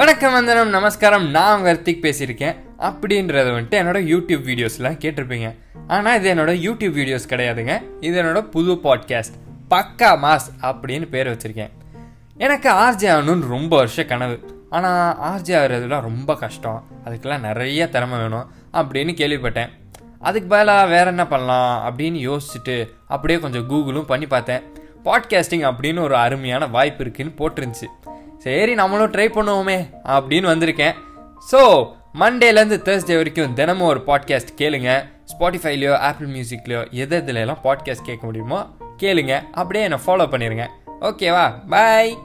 வணக்கம் வந்தனம் நமஸ்காரம். நான் உங்க பேசியிருக்கேன். அப்படின்றத வந்துட்டு என்னோட யூடியூப் வீடியோஸ்லாம் கேட்டிருப்பீங்க. ஆனால் இது என்னோட யூடியூப் வீடியோஸ் கிடையாதுங்க. இது என்னோட புது பாட்காஸ்ட் பக்கா மாஸ் அப்படின்னு பேர் வச்சுருக்கேன். எனக்கு ஆர்ஜே ஆகணும்னு ரொம்ப வருஷ கனவு. ஆனால் ஆர்ஜே ஆகிறதுலாம் ரொம்ப கஷ்டம். அதுக்கெல்லாம் நிறைய திறமை வேணும் அப்படின்னு கேள்விப்பட்டேன். அதுக்கு பதிலாக வேற என்ன பண்ணலாம் அப்படின்னு யோசிச்சுட்டு அப்படியே கொஞ்சம் கூகுளும் பண்ணி பார்த்தேன். பாட்காஸ்டிங் அப்படின்னு ஒரு அருமையான வாய்ப்பு இருக்குன்னு போட்டிருந்துச்சு. சரி நம்மளும் ட்ரை பண்ணுவோமே அப்படின்னு வந்திருக்கேன். ஸோ மண்டேலேருந்து தேர்ஸ்டே வரைக்கும் தினமும் ஒரு பாட்காஸ்ட் கேளுங்க. ஸ்பாட்டிஃபைலையோ ஆப்பிள் மியூசிக்லையோ எது எதுலலாம் பாட்காஸ்ட் கேட்க முடியுமோ கேளுங்க. அப்படியே என்னை ஃபாலோ பண்ணிடுங்க ஓகேவா பாய்